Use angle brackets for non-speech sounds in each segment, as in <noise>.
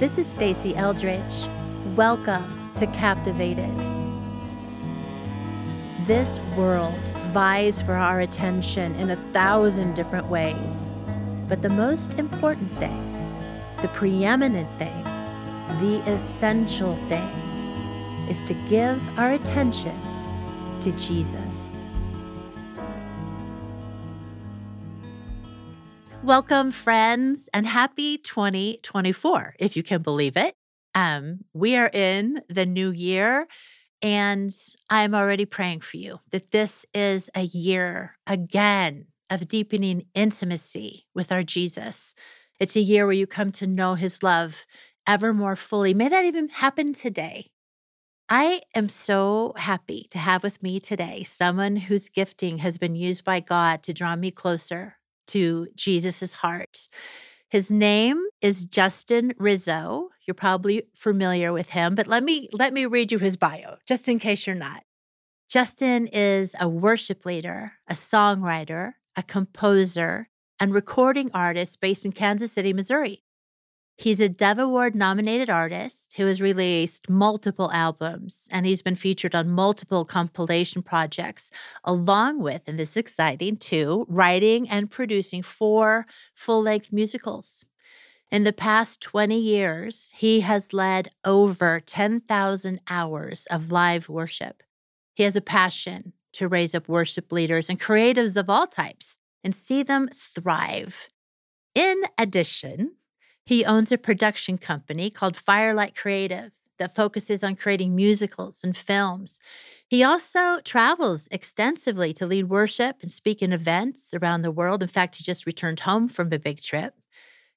This is Stasi Eldredge. Welcome to Captivated. This world vies for our attention in a thousand different ways. But the most important thing, the preeminent thing, the essential thing, is to give our attention to Jesus. Welcome, friends, and happy 2024, if you can believe it. Um, we are in the new year, and I'm already praying for you that this is a year again of deepening intimacy with our Jesus. It's a year where you come to know his love ever more fully. May that even happen today. I am so happy to have with me today someone whose gifting has been used by God to draw me closer to Jesus's heart. His name is Justin Rizzo. You're probably familiar with him, but let me let me read you his bio just in case you're not. Justin is a worship leader, a songwriter, a composer, and recording artist based in Kansas City, Missouri. He's a Dove Award nominated artist who has released multiple albums and he's been featured on multiple compilation projects, along with, and this is exciting too, writing and producing four full length musicals. In the past 20 years, he has led over 10,000 hours of live worship. He has a passion to raise up worship leaders and creatives of all types and see them thrive. In addition, he owns a production company called Firelight Creative that focuses on creating musicals and films. He also travels extensively to lead worship and speak in events around the world. In fact, he just returned home from a big trip.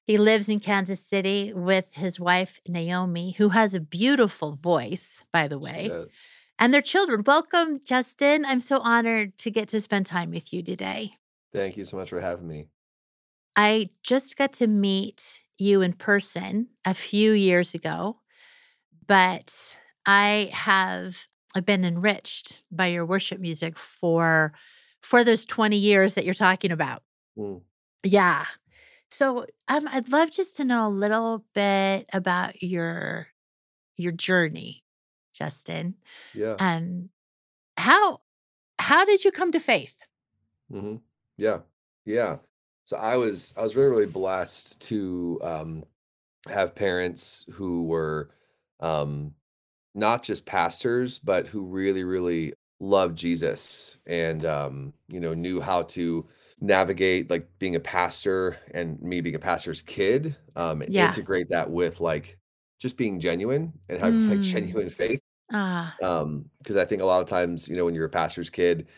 He lives in Kansas City with his wife, Naomi, who has a beautiful voice, by the way, and their children. Welcome, Justin. I'm so honored to get to spend time with you today. Thank you so much for having me. I just got to meet you in person a few years ago, but I have I've been enriched by your worship music for for those 20 years that you're talking about. Mm. Yeah. So um, I'd love just to know a little bit about your your journey, Justin. Yeah. Um, how how did you come to faith? hmm Yeah. Yeah. So I was I was really really blessed to um, have parents who were um, not just pastors, but who really really loved Jesus and um, you know knew how to navigate like being a pastor and me being a pastor's kid, um, and Yeah. integrate that with like just being genuine and having like <laughs> Mm. genuine faith. Ah, Um, because I think a lot of times, you know, when you're a pastor's kid,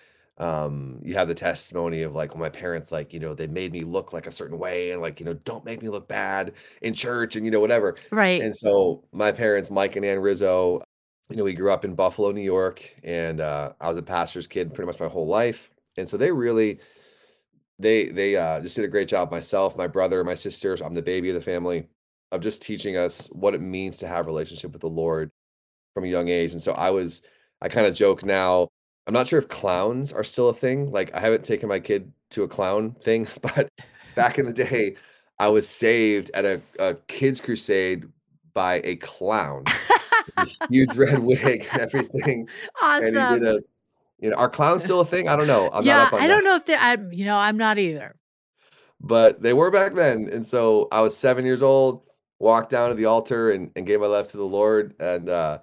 um, you have the testimony of like, well, my parents, like, you know, they made me look like a certain way and like, you know, don't make me look bad in church and, you know, whatever. right. And so my parents, Mike and Ann Rizzo, you know, we grew up in Buffalo, New York, and uh, I was a pastor's kid pretty much my whole life. And so they really, they, they uh, just did a great job. Myself, my brother, my sisters, I'm the baby of the family, of just teaching us what it means to have a relationship with the Lord from a young age. And so I was, I kind of joke now. I'm not sure if clowns are still a thing. Like I haven't taken my kid to a clown thing, <laughs> but back in the day, I was saved at a, a kids crusade by a clown, a <laughs> huge red wig and everything. And he did a, you know, are clowns still a thing? I don't know. I'm not Yeah, up on I don't know if they're, I, you know, I'm not either. but they were back then. And so I was seven years old, walked down to the altar and, and gave my life to the Lord. And uh,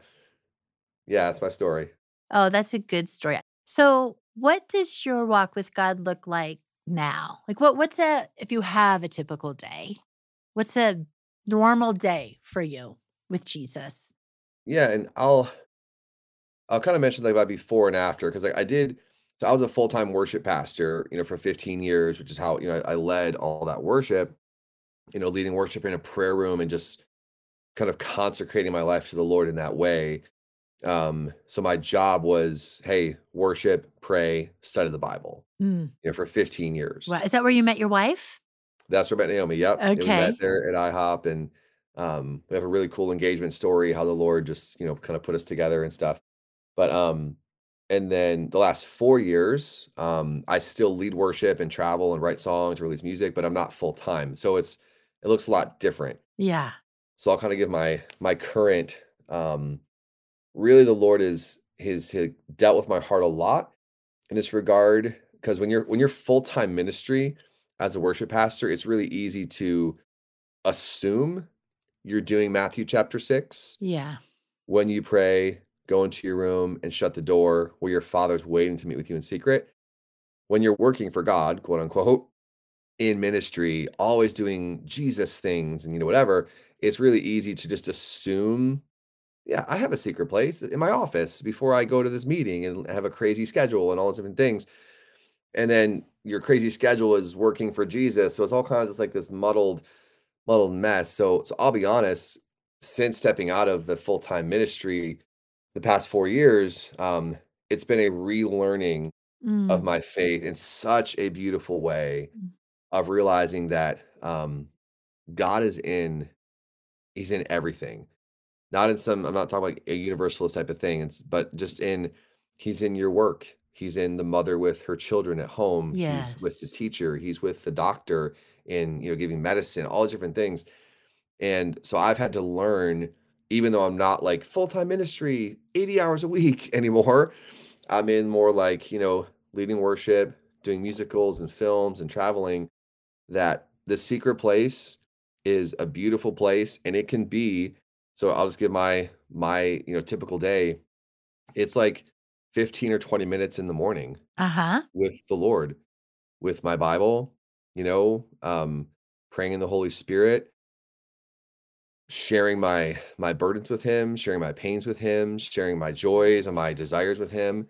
yeah, that's my story. Oh, that's a good story. So, what does your walk with God look like now? Like, what, what's a, if you have a typical day, what's a normal day for you with Jesus? Yeah, and I'll I'll kind of mention like about before and after because like I did so I was a full-time worship pastor, you know, for 15 years, which is how, you know, I led all that worship, you know, leading worship in a prayer room and just kind of consecrating my life to the Lord in that way. Um, so my job was, hey, worship, pray, study the Bible, Mm. you know, for 15 years. Well, is that where you met your wife? That's where I met Naomi. Yep. Yeah, we met Okay. there at IHOP and um we have a really cool engagement story, how the Lord just, you know, kind of put us together and stuff. But um and then the last four years, um, I still lead worship and travel and write songs, release music, but I'm not full time. So it's it looks a lot different. Yeah. So I'll kind of give my my current um really the Lord is his, his dealt with my heart a lot in this regard because when you're when you're full-time ministry as a worship pastor, it's really easy to assume you're doing Matthew chapter 6 Yeah. when you pray, go into your room and shut the door where your father's waiting to meet with you in secret. When you're working for God, quote unquote, in ministry, always doing Jesus things and you know whatever, it's really easy to just assume, yeah, I have a secret place in my office before I go to this meeting and have a crazy schedule and all those different things. And then your crazy schedule is working for Jesus. So it's all kind of just like this muddled, muddled mess. So so I'll be honest, since stepping out of the full-time ministry the past four years, um, it's been a relearning of Mm, my faith in such a beautiful way mm. of realizing that um, God is in He's in everything. Not in some I'm not talking like a universalist type of thing, it's but just in He's in your work. He's in the mother with her children at home. He's with the teacher. He's with the doctor in, you know, giving medicine, all these different things. And so I've had to learn, even though I'm not like full-time ministry, 80 hours a week <laughs> anymore, I'm in more like, you know, leading worship, doing musicals and films and traveling, that the secret place is a beautiful place and it can be so I'll just give my my, you know, typical day. It's like 15 or 20 minutes in the morning Uh-huh. with the Lord, with my Bible, you know, um, praying in the Holy Spirit, sharing my my burdens with him, sharing my pains with him, sharing my joys and my desires with him,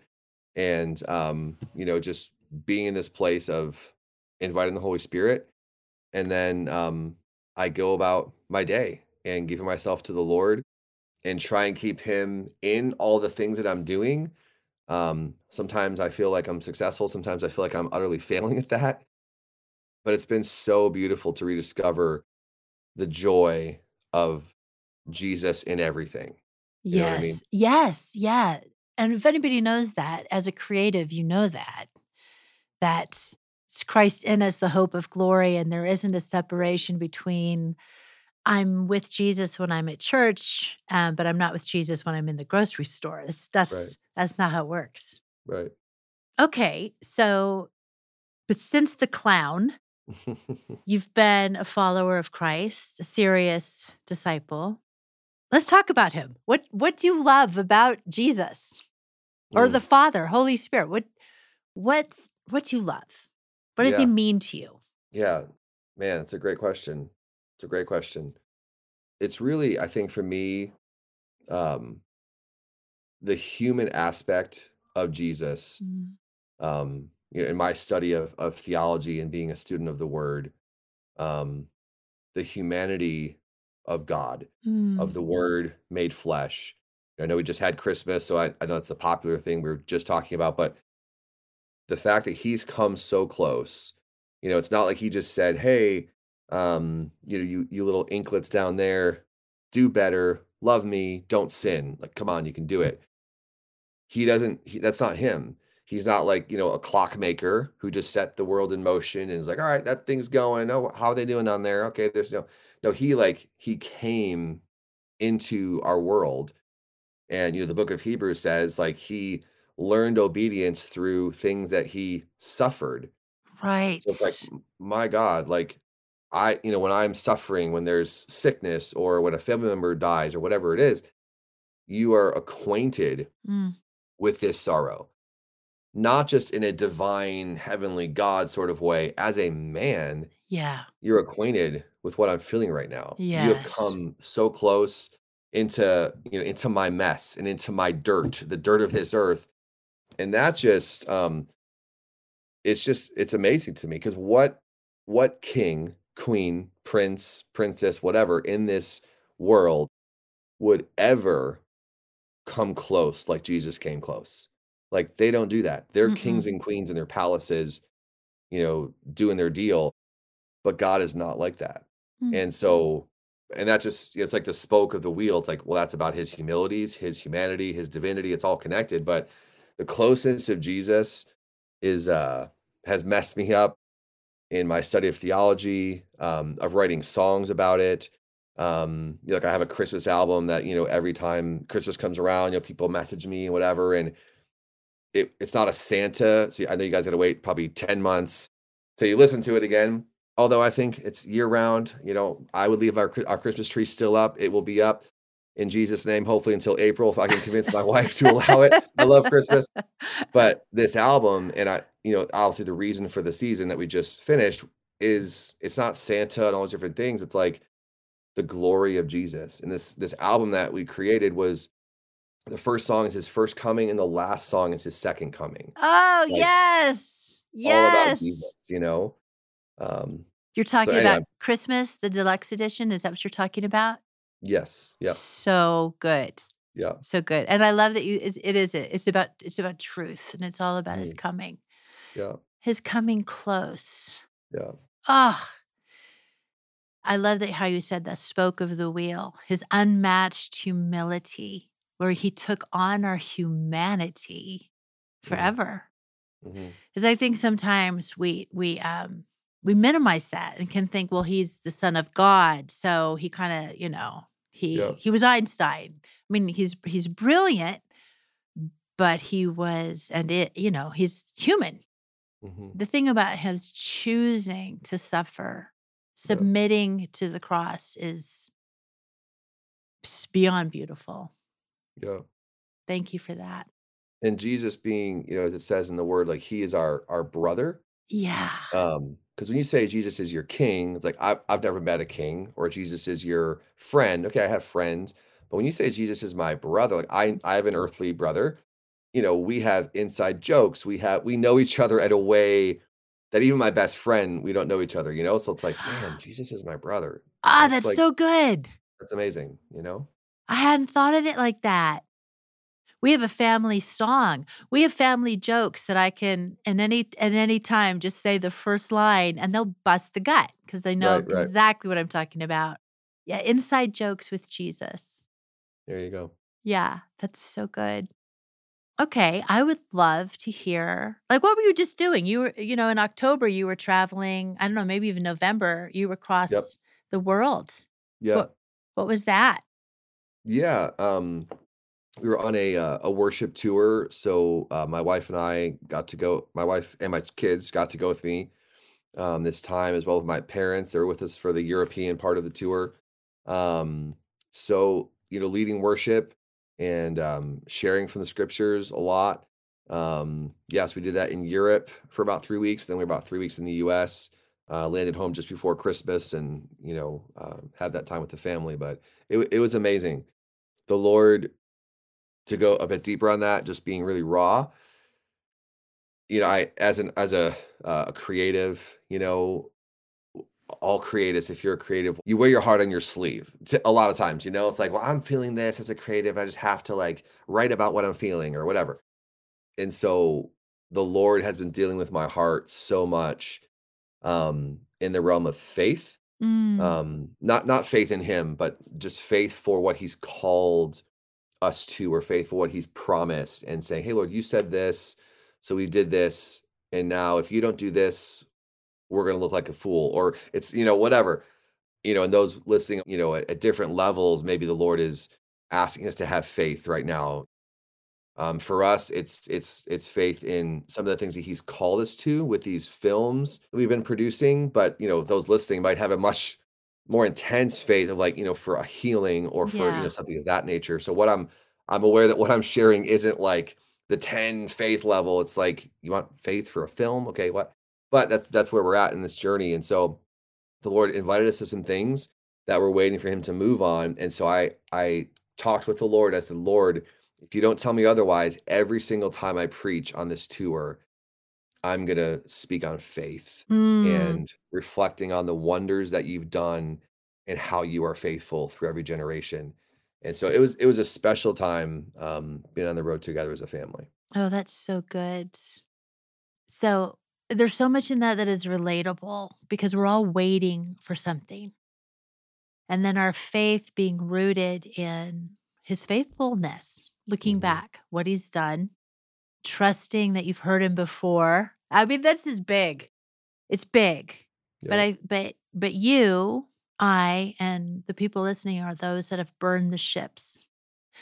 and um, you know, just being in this place of inviting the Holy Spirit, and then um, I go about my day and giving myself to the Lord and try and keep him in all the things that I'm doing. Um, sometimes I feel like I'm successful, sometimes I feel like I'm utterly <laughs> failing at that, but it's been so beautiful to rediscover the joy of Jesus in everything. You what I mean? Yes. Yes. Yeah. And if anybody knows that, as a creative, you know that. That it's Christ in us, the hope of glory, and there isn't a separation between I'm with Jesus when I'm at church, um, but I'm not with Jesus when I'm in the grocery store. That's Right, that's that's not how it works. right. Okay, so but since the clown, <laughs> you've been a follower of Christ, a serious disciple. Let's talk about him. What what do you love about Jesus or the Mm, Father, Holy Spirit? What what's what do you love? What does he mean to you? yeah. Man, it's a great question. It's a great question. It's really, I think for me, um, the human aspect of Jesus, Mm, um, you know, in my study of of theology and being a student of the word, um, the humanity of God, of mm, the word made flesh. I know we just had Christmas, so I, I know it's a popular thing we are just talking about, but the fact that he's come so close, you know, it's not like he just said, "Hey, um, you know, you you little inklets down there, do better, love me, don't sin. Like, come on, you can do it." He doesn't. He, that's not him. He's not like you know a clockmaker who just set the world in motion and is like, "All right, that thing's going. Oh, how are they doing down there? Okay, there's no, no." He like he came into our world and, you know, the book of Hebrews says, like, he learned obedience through things that he suffered. Right. So it's like, my God, like, I you know, when I'm suffering, when there's sickness or when a family member dies or whatever it is, you are acquainted Mm, with this sorrow, not just in a divine, heavenly God sort of way. As a man, yeah. you're acquainted with what I'm feeling right now. You have come so close into, you know, into my mess and into my dirt, the dirt of this earth And that just, um, it's just it's amazing to me because what what king, queen, prince, princess, whatever in this world would ever come close like Jesus came close? Like, they don't do that. They're kings Mm-mm. and queens in their palaces, you know, doing their deal, but God is not like that. Mm. And so and that just it's like the spoke of the wheel. It's like, well, that's about his humilities, his humanity, his divinity, it's all connected, but the closeness of Jesus is, uh has messed me up in my study of theology, um, of writing songs about it, Um, you know, like I have a Christmas album that, you know, every time Christmas comes around, you know, people message me and whatever, and it it's not a Santa. So I know you guys got to wait probably 10 months till you listen to it again. Although I think it's year round. You know, I would leave our our Christmas tree still up. It will be up in Jesus' name, hopefully until April, if I can convince my <laughs> wife to allow it. I love Christmas, but this album, and I, you know, obviously the reason for the season that we just finished is it's not Santa and all those different things. It's like the glory of Jesus. And this this album that we created was the first song is his first coming, and the last song is his second coming. Oh, Like yes. Yes. Jesus, you know. Um, You're talking anyway. about Christmas, the deluxe edition. Is that what you're talking about? yes, yeah, So good. yeah, So good. And I love that you it is it. It's about it's about truth and it's all about his Mm. coming. Yeah, His coming close. yeah, Oh, I love that how you said that spoke of the wheel, his unmatched humility, where he took on our humanity forever. mhm, Because I think sometimes we we um we minimize that and can think, well, he's the son of God, so he kind of you know he Yeah. he was Einstein. I mean, he's he's brilliant, but he was and it you know he's human. Mhm, The thing about his choosing to suffer, submitting to the cross is beyond beautiful. yeah. Thank you for that. And Jesus being, you know, as it says in the word, like he is our our brother. Yeah. Um, because when you say Jesus is your king, it's like I've I've never met a king, or Jesus is your friend. Okay, I have friends, but when you say Jesus is my brother, like I I have an earthly brother. You know, we have inside jokes. We have we know each other at a way that even my best friend, we don't know each other. You know, so it's like, man, <gasps> Jesus is my brother. Ah, that's like so good. that's amazing. You know. I hadn't thought of it like that. We have a family song. We have family jokes that I can at any at any time just say the first line and they'll bust a gut because they know Right, right. exactly what I'm talking about. Yeah, inside jokes with Jesus. There you go. Yeah, that's so good. Okay, I would love to hear like what were you just doing? You were, you know, in October you were traveling, I don't know, maybe even November, you were across the world. Yeah. What what was that? Yeah, um, we were on a uh, a worship tour, so uh, my wife and I got to go. My wife and my kids got to go with me um, this time, as well as my parents. They were with us for the European part of the tour. Um, so you know, leading worship and um, sharing from the scriptures a lot. Um, yes, we did that in Europe for about three weeks. Then we were about three weeks in the U.S. Uh, landed home just before Christmas, and you know, uh, had that time with the family. But it it was amazing the Lord to go a bit deeper on that, just being really raw. You know, I as an as a uh, a creative, you know, all creatives, if you're a creative, you wear your heart on your sleeve. A lot of times, you know, it's like, well, I'm feeling this as a creative. I just have to like write about what I'm feeling or whatever. And so the Lord has been dealing with my heart so much um in the realm of faith Mm, um not not faith in him but just faith for what he's called us to or faith for what he's promised and saying hey lord you said this so we did this and now if you don't do this we're going to look like a fool or it's you know whatever you know and those listening you know at, at different levels maybe the lord is asking us to have faith right now um, for us, it's it's it's faith in some of the things that he's called us to with these films that we've been producing. But you know, those listening might have a much more intense faith of like you know for a healing or for you know something of that nature. So what I'm I'm aware that what I'm sharing isn't like the 10 faith level. It's like you want faith for a film, okay? What? But that's that's where we're at in this journey. And so the Lord invited us to some things that we're waiting for him to move on. And so I I talked with the Lord. I said, Lord, if you don't tell me otherwise, every single time I preach on this tour, I'm gonna speak on faith mm. and reflecting on the wonders that you've done and how you are faithful through every generation. And so it was it was a special time um being on the road together as a family. Oh, that's so good. So there's so much in that that is relatable because we're all waiting for something. And then our faith being rooted in his faithfulness, looking Mhm. back, what he's done, trusting that you've heard him before. I mean, this is big. It's big. But I but but you I and the people listening are those that have burned the ships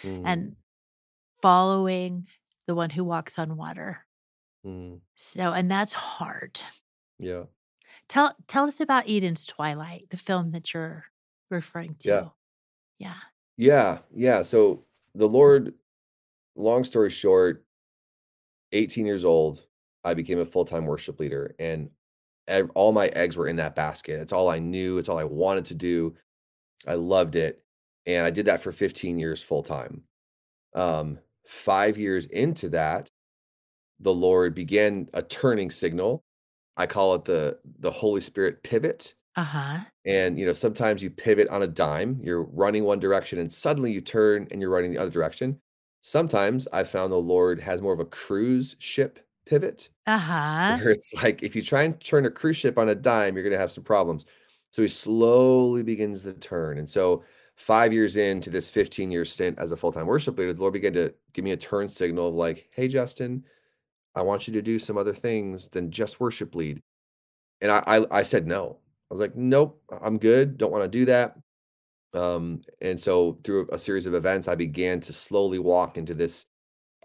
Mm, and following the one who walks on water. Mm, So, and that's hard. yeah, Tell tell us about Eden's Twilight, the film that you're referring to. Yeah. yeah, yeah. Yeah. So the Lord, long story short, 18 years old, I became a full-time worship leader, and all my eggs were in that basket. It's all I knew. It's all I wanted to do. I loved it, and I did that for 15 years full time. Um, 5 years into that, the Lord began a turning signal. I call it the the Holy Spirit pivot. Uh-huh. And, you know, sometimes you pivot on a dime. You're running one direction and suddenly you turn and you're running the other direction. Sometimes I found the Lord has more of a cruise ship pivot Uh-huh. where it's like if you try and turn a cruise ship on a dime, you're going to have some problems. So he slowly begins the turn. And so 5 years into this 15-year stint as a full-time worship leader, the Lord began to give me a turn signal of like, "Hey Justin, I want you to do some other things than just worship lead." And I I, I said no. I was like, "Nope, I'm good. Don't want to do that." Um, and so through a series of events, I began to slowly walk into this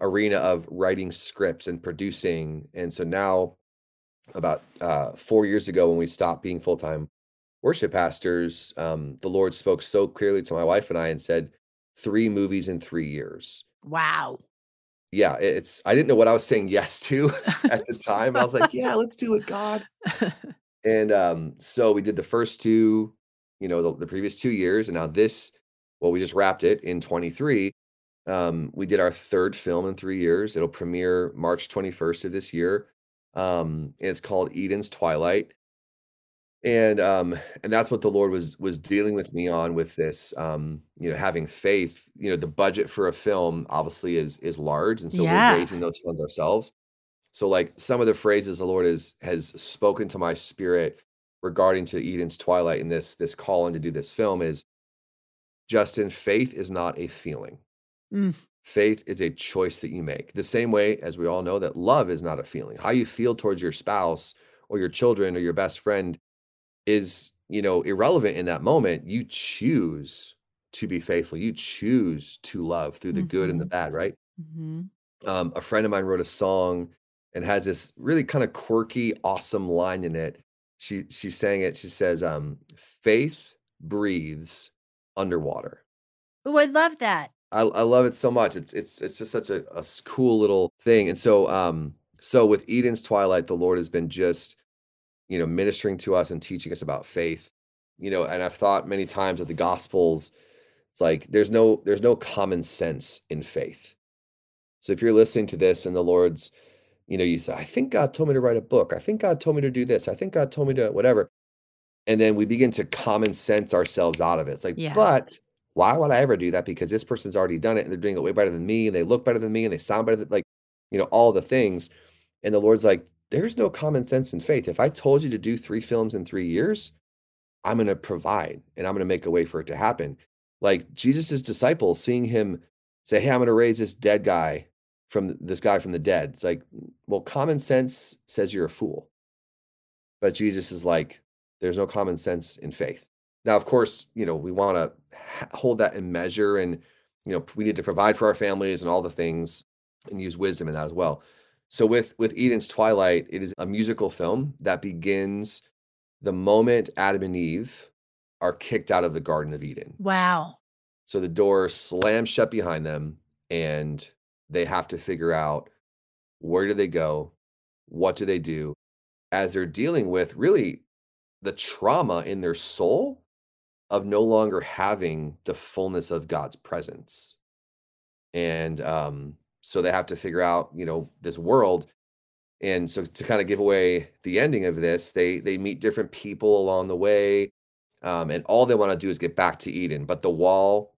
arena of writing scripts and producing. And so now about uh, four years ago when we stopped being full-time worship pastors um, the lord spoke so clearly to my wife and i and said three movies in three years Wow. Yeah it's i didn't know what i was saying yes to <laughs> at the time i was like yeah let's do it god. <laughs> And um, so we did the first two you know the, the previous two years and now this well we just wrapped it in 23 um, we did our third film in three years it'll premiere march 21st of this year um, it's called eden's twilight And, um, and that's what the Lord was was dealing with me on with this, um, you know, having faith. You know, the budget for a film obviously is is large, and so we're raising those funds ourselves. So, like some of the phrases the Lord has has spoken to my spirit regarding to Eden's Twilight and this this calling to do this film is Justin, faith is not a feeling. Mm, Faith is a choice that you make. The same way as we all know that love is not a feeling. How you feel towards your spouse or your children or your best friend is, you know, irrelevant in that moment. You choose to be faithful. You choose to love through the good and the mhm, bad, right? mhm. Um, a friend of mine wrote a song and has this really kind of quirky, awesome line in it. She she sang it. She says, um, "Faith breathes underwater." oh I love that. I I love it so much. It's it's it's just such a cool little thing. And so um so with Eden's Twilight, the Lord has been just you know, ministering to us and teaching us about faith. You know, and I've thought many times with the gospels, it's like there's no there's no common sense in faith. So if you're listening to this and the Lord's, you know, you say, I think God told me to write a book. I think God told me to do this. I think God told me to whatever. And then we begin to common sense ourselves out of it. It's like, Yeah. but why would I ever do that? Because this person's already done it and they're doing it way better than me and they look better than me and they sound better than like, you know, all the things. And the Lord's like, there's no common sense in faith. If I told you to do three films in three years, I'm going to provide and I'm going to make a way for it to happen. Like Jesus's disciples seeing him say, Hey, I'm going to raise this dead guy from this guy from the dead. It's like, well, common sense says you're a fool. But Jesus is like, there's no common sense in faith. Now, of course, you know, we want to hold that in measure and, you know, we need to provide for our families and all the things and use wisdom in that as well. So with with Eden's Twilight, it is a musical film that begins the moment Adam and Eve are kicked out of the Garden of Eden. Wow. So the door slams shut behind them and they have to figure out where do they go? What do they do? As they're dealing with really the trauma in their soul of no longer having the fullness of God's presence. And um, so they have to figure out, you know, this world. And so to kind of give away the ending of this, they they meet different people along the way. Um, and all they want to do is get back to Eden. But the wall,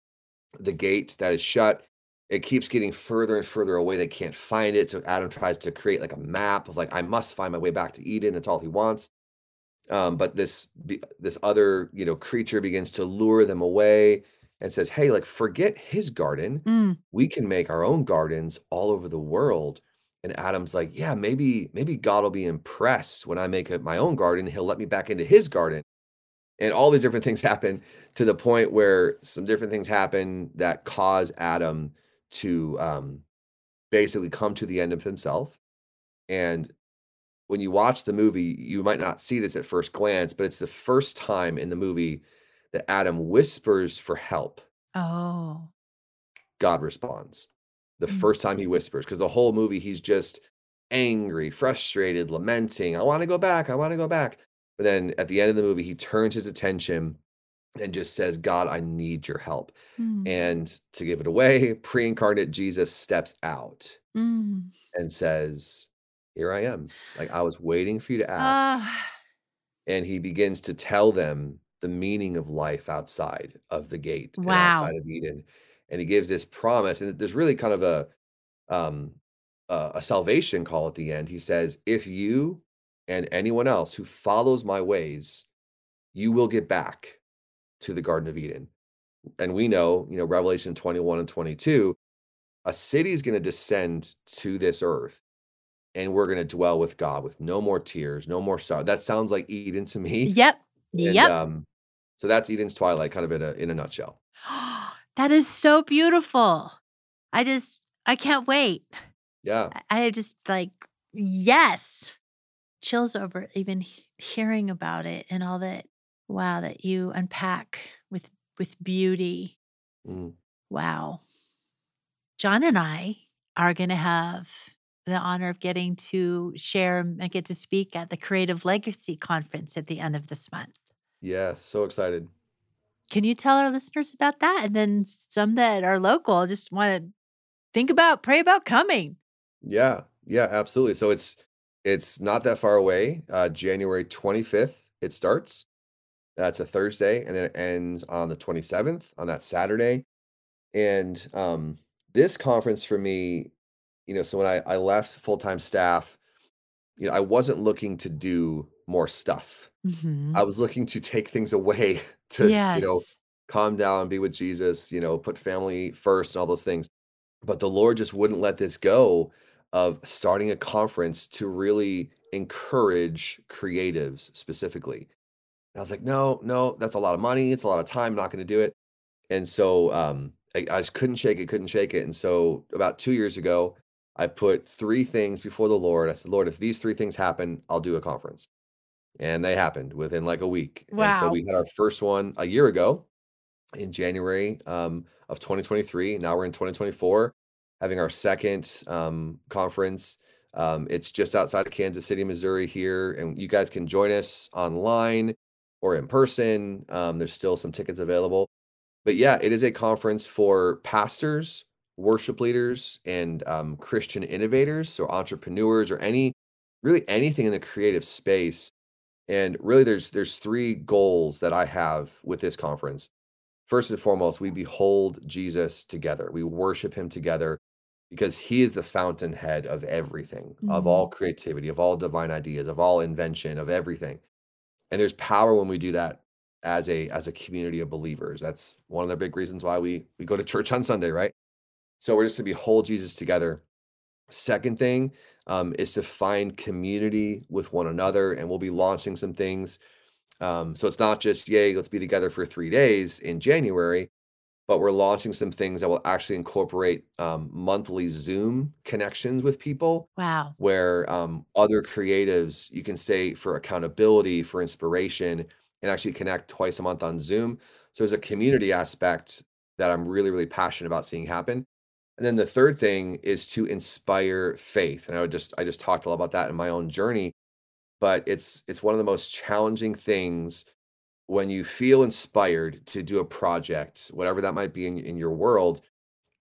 the gate that is shut, it keeps getting further and further away. They can't find it. So Adam tries to create like a map of like, I must find my way back to Eden. That's all he wants um, but this this other you know creature begins to lure them away and says hey like forget his garden. Mm, we can make our own gardens all over the world. And adam's like yeah maybe maybe god will be impressed when i make it my own garden he'll let me back into his garden. And all these different things <laughs> happen to the point where some different things happen that cause Adam to um, basically come to the end of himself. And when you watch the movie, you might not see this at first glance, but it's the first time in the movie that Adam whispers for help. Oh. God responds. The Mm. first time he whispers, because the whole movie he's just angry, frustrated, lamenting, "I wanna go back, I wanna go back." But then at the end of the movie, he turns his attention and just says, "God, I need your help." Mm. And to give it away, <laughs> pre-incarnate Jesus steps out Mm. and says, "Here I am. Like, I was waiting for you to ask." Ah. And he begins to tell them the meaning of life outside of the gate Wow. outside of Eden. And he gives this promise, and there's really kind of a um a, a salvation call at the end. He says, "If you and anyone else who follows my ways, you will get back to the Garden of Eden." And we know, you know, Revelation 21 and 22, a city is going to descend to this earth and we're going to dwell with God with no more tears, no more sorrow. That sounds like Eden to me. Yep. <laughs> And Yep. um so that's Eden's Twilight kind of in a in a nutshell. <gasps> that is so beautiful. I just, I can't wait. Yeah. I- I just like, yes. Chills over even he- hearing about it and all that. Wow, that you unpack with with beauty. Mm. Wow. John and I are going to have the honor of getting to share and get to speak at the Creative Legacy Conference at the end of this month. Yes, so excited. Can you tell our listeners about that? And then some that are local just want to think about, pray about coming. Yeah. Yeah, absolutely. So it's it's not that far away. Uh January 25th it starts. That's a Thursday and then it ends on the 27th on that Saturday. And um this conference for me, you know, so when I I left full-time staff, you know, I wasn't looking to do more stuff. Mhm. I was looking to take things away <laughs> to, you know, calm down, be with Jesus, you know, put family first and all those things. But the Lord just wouldn't let this go of starting a conference to really encourage creatives specifically. And I was like, no, no, that's a lot of money. It's a lot of time. I'm not going to do it. And so um, I, I just couldn't shake it, couldn't shake it. And so about two years ago, I put three things before the Lord. I said, Lord, if these three things happen, I'll do a conference. And they happened within like a week. And so we had our first one a year ago in January um, of 2023. Now we're in 2024, having our second um, conference. Um, it's just outside of Kansas City, Missouri, here, and you guys can join us online or in person. Um, there's still some tickets available. But yeah, it is a conference for pastors, worship leaders, and um, Christian innovators, so entrepreneurs or any really anything in the creative space. And really, there's there's three goals that I have with this conference. First and foremost, we behold Jesus together. We worship him together because he is the fountainhead of everything, of mm-hmm. all creativity, of all divine ideas, of all invention, of everything. And there's power when we do that as a as a community of believers. That's one of the big reasons why we we go to church on Sunday, right? So we're just to behold Jesus together. Second thing um, is to find community with one another, and we'll be launching some things. Um, so it's not just yay, let's be together for three days in January, but we're launching some things that will actually incorporate um, monthly Zoom connections with people Wow. where um, other creatives you can say for accountability, for inspiration, and actually connect twice a month on Zoom. So there's a community aspect that I'm really, really passionate about seeing happen. And then the third thing is to inspire faith. And I would just I just talked a lot about that in my own journey, but it's it's one of the most challenging things when you feel inspired to do a project, whatever that might be in, in your world,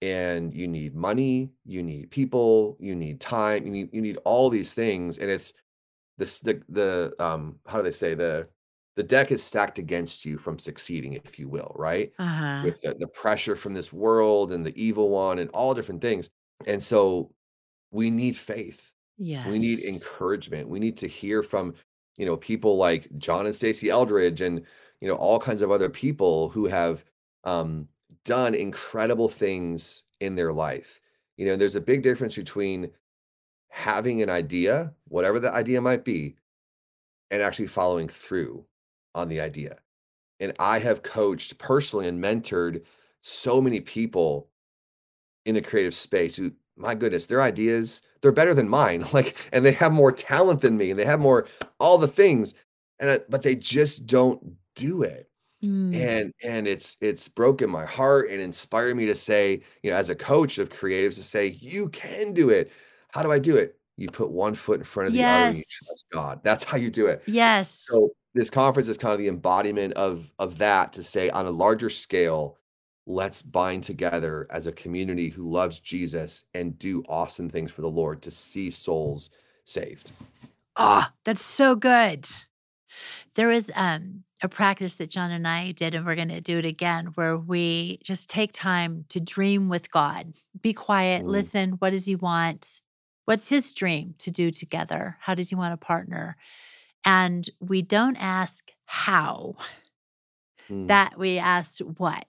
and you need money, you need people, you need time, you need you need all these things, and it's this the the um how do they say the the deck is stacked against you from succeeding, if you will, right? Uh huh. With the, the pressure from this world and the evil one and all different things. And so we need faith. Yeah. We need encouragement. We need to hear from, you know, people like John and Stasi Eldredge and, you know, all kinds of other people who have um, done incredible things in their life. You know, there's a big difference between having an idea, whatever the idea might be, and actually following through on the idea. And I have coached personally and mentored so many people in the creative space who, my goodness, their ideas, they're better than mine. <laughs> Like, and they have more talent than me and they have more all the things. And I- but they just don't do it. Mm. And and it's it's broken my heart and inspired me to say, you know, as a coach of creatives to say, you can do it. How do I do it? You put one foot in front of the other Yes. trust God. That's how you do it. Yes. So this conference is kind of the embodiment of of that to say on a larger scale, let's bind together as a community who loves Jesus and do awesome things for the Lord to see souls saved. Oh, that's so good. There was um, a practice that John and I did, and we're going to do it again, where we just take time to dream with God. Be quiet, Mm, listen. What does He want? What's His dream to do together? How does He want to partner? And we don't ask how, mm, that we ask what.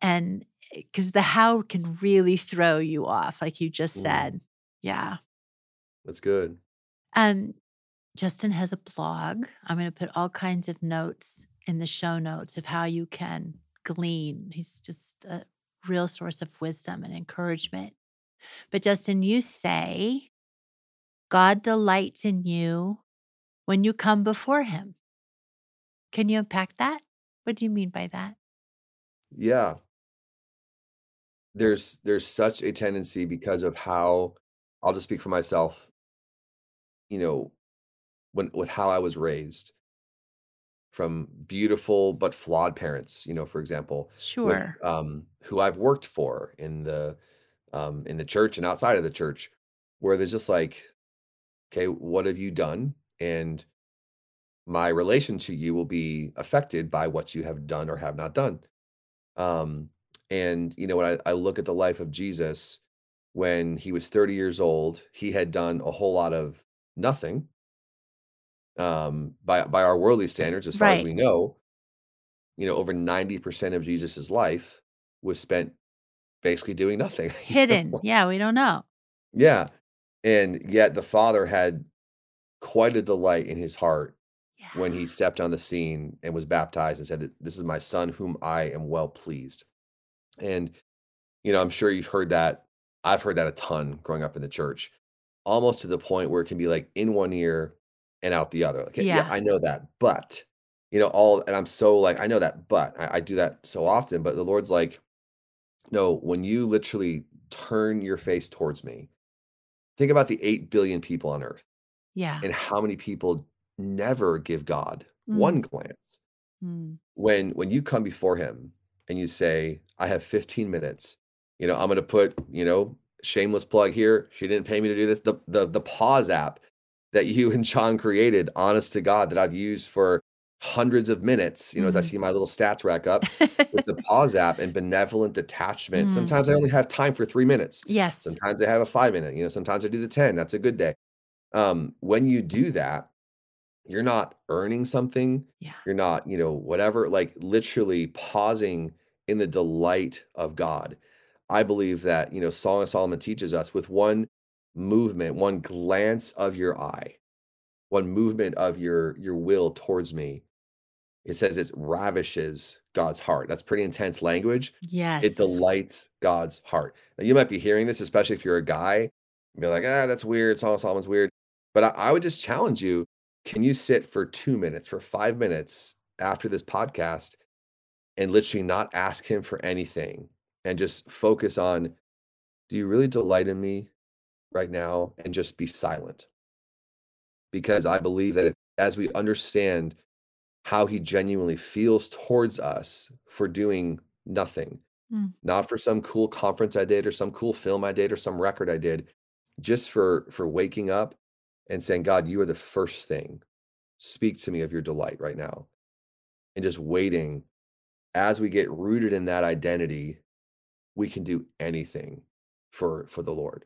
And because the how can really throw you off, like you just mm. said. Yeah. That's good. Um, Justin has a blog. I'm going to put all kinds of notes in the show notes of how you can glean. He's just a real source of wisdom and encouragement. But Justin, you say God delights in you when you come before him. Can you unpack that? What do you mean by that? Yeah. There's there's such a tendency because of how I'll just speak for myself, you know, when with how I was raised from beautiful but flawed parents, you know, for example, with Sure. um who I've worked for in the um in the church and outside of the church, where there's just like, okay, what have you done? And my relation to you will be affected by what you have done or have not done. Um, and you know, when I, I look at the life of Jesus, when he was 30 years old, he had done a whole lot of nothing um, by by our worldly standards, as far as we know. You know, over 90% of Jesus's life was spent basically doing nothing. <laughs> Hidden. Yeah, we don't know. Yeah. And yet the Father had quite a delight in his heart when he stepped on the scene and was baptized and said this is my son whom I am well pleased. And you know, I'm sure you've heard that. I've heard that a ton growing up in the church, almost to the point where it can be like in one ear and out the other. Like, yeah, Yeah. I know that, but you know, all and I'm so like, I know that, but I, I do that so often. But the Lord's like, no, when you literally turn your face towards me, think about the 8 billion people on earth Yeah. and how many people never give God Mm, one glance mm. when when you come before him and you say i have 15 minutes you know i'm going to put you know shameless plug here she didn't pay me to do this the the the pause app that you <laughs> and John created honest to god that i've used for hundreds of minutes you know as i Mhm. see my little stats rack up with the pause <laughs> app and benevolent detachment Mm. sometimes i only have time for 3 minutes Yes. sometimes i have a 5 minute you know sometimes i do the 10 that's a good day um when you do that you're not earning something Yeah. you're not you know whatever like literally pausing in the delight of god. I believe that you know song of solomon teaches us with one movement one glance of your eye one movement of your your will towards me it says it ravishes god's heart. That's pretty intense language. Yes. it delights god's heart. Now you might be hearing this especially if you're a guy be like ah that's weird. Song of solomon's weird but I, I would just challenge you can you sit for two minutes, for five minutes after this podcast and literally not ask him for anything and just focus on, do you really delight in me right now? And just be silent. Because I believe that if, as we understand how he genuinely feels towards us for doing nothing, Mm. not for some cool conference I did or some cool film I did or some record I did, just for for waking up and saying, God, you are the first thing. Speak to me of your delight right now. And just waiting as we get rooted in that identity, we can do anything for for the Lord.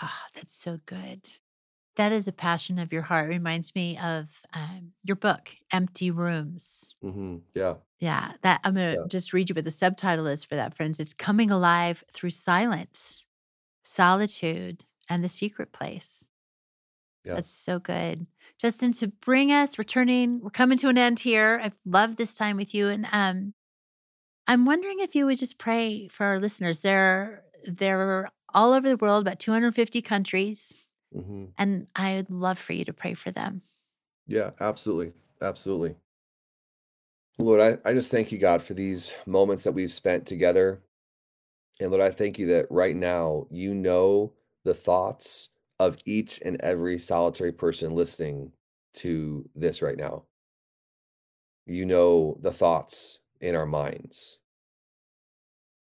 Ah, that's so good. That is a passion of your heart. Reminds me of um, your book, Empty Rooms. hmm Yeah. Yeah, that I'm going Yeah. to just read you what the subtitle is for that, friends. It's Coming Alive Through Silence, Solitude, and the Secret Place. Yeah. That's so good. Justin, to bring us, returning, we're coming to an end here. I've loved this time with you. And um, I'm wondering if you would just pray for our listeners. They're they're all over the world, about 250 countries. hmm And I'd love for you to pray for them. Yeah, absolutely. Absolutely. Lord, I, I just thank you, God, for these moments that we've spent together. And Lord, I thank you that right now you know the thoughts of each and every solitary person listening to this right now. You know the thoughts in our minds.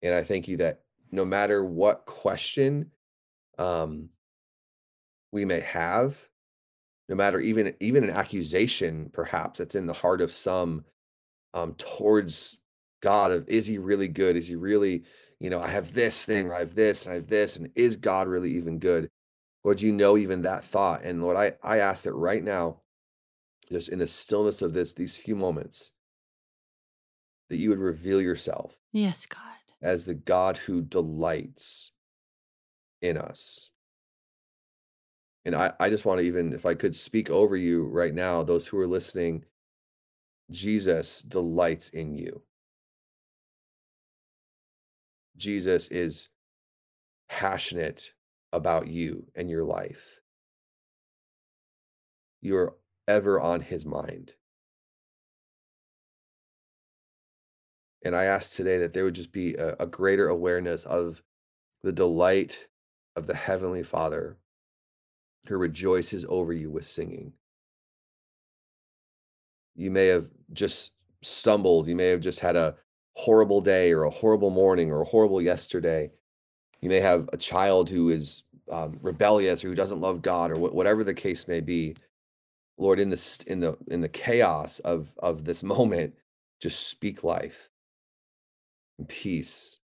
And I thank you that no matter what question um, we may have, no matter even even an accusation perhaps that's in the heart of some um, towards God of is he really good? Is he really, you know, I have this thing, I have this, I have this, and is God really even good? Lord, you know even that thought. And Lord, I, I ask that right now, just in the stillness of this, these few moments, that you would reveal yourself Yes, God. as the God who delights in us. And I, I just want to even, if I could speak over you right now, those who are listening, Jesus delights in you. Jesus is passionate about you and your life. You're ever on his mind. And I ask today that there would just be a, a greater awareness of the delight of the Heavenly Father who rejoices over you with singing. You may have just stumbled. You may have just had a horrible day or a horrible morning or a horrible yesterday. You may have a child who is um, rebellious or who doesn't love God or wh- whatever the case may be. Lord, in this in the in the chaos of of this <laughs> moment, just speak life and peace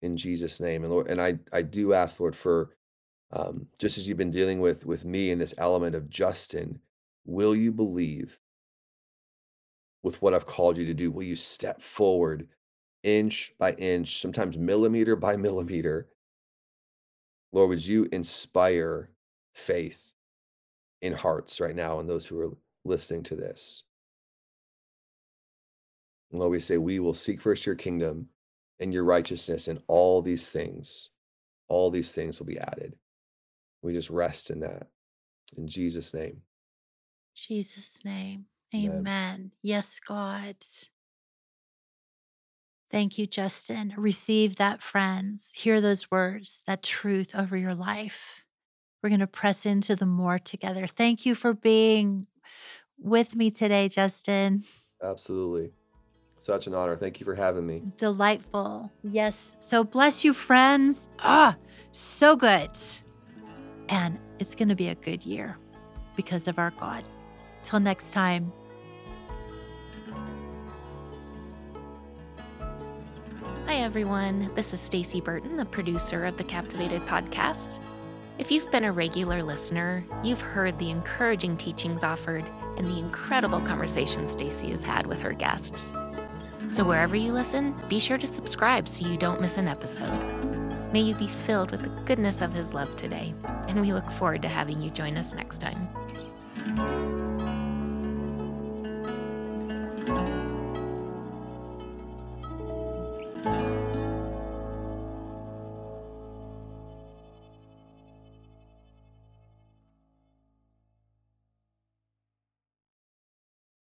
in Jesus' name. And Lord, and I I do ask, Lord, for um, just as you've been dealing with with me in this element of Justin, will you believe with what I've called you to do? Will you step forward inch by inch, sometimes millimeter by <laughs> millimeter? Lord, would you inspire faith in hearts right now and those who are listening to this? And Lord, we say, we will seek first your kingdom and your righteousness, and all these things, all these things will be added. We just rest in that. In Jesus' name. Jesus' name. Amen. Amen. Yes, God. Thank you, Justin. Receive that, friends. Hear those words, that truth over your life. We're going to press into the more together. Thank you for being with me today, Justin. Absolutely. Such an honor. Thank you for having me. Delightful. Yes. So bless you, friends. Ah, so good. And it's going to be a good year because of our God. Till next time. everyone. This is Stacy Burton, the producer of the Captivated podcast. If you've been a regular listener, you've heard the encouraging teachings offered and the incredible conversations Stasi has had with her guests. So wherever you listen, be sure to subscribe so you don't miss an episode. May you be filled with the goodness of his love today, and we look forward to having you join us next time.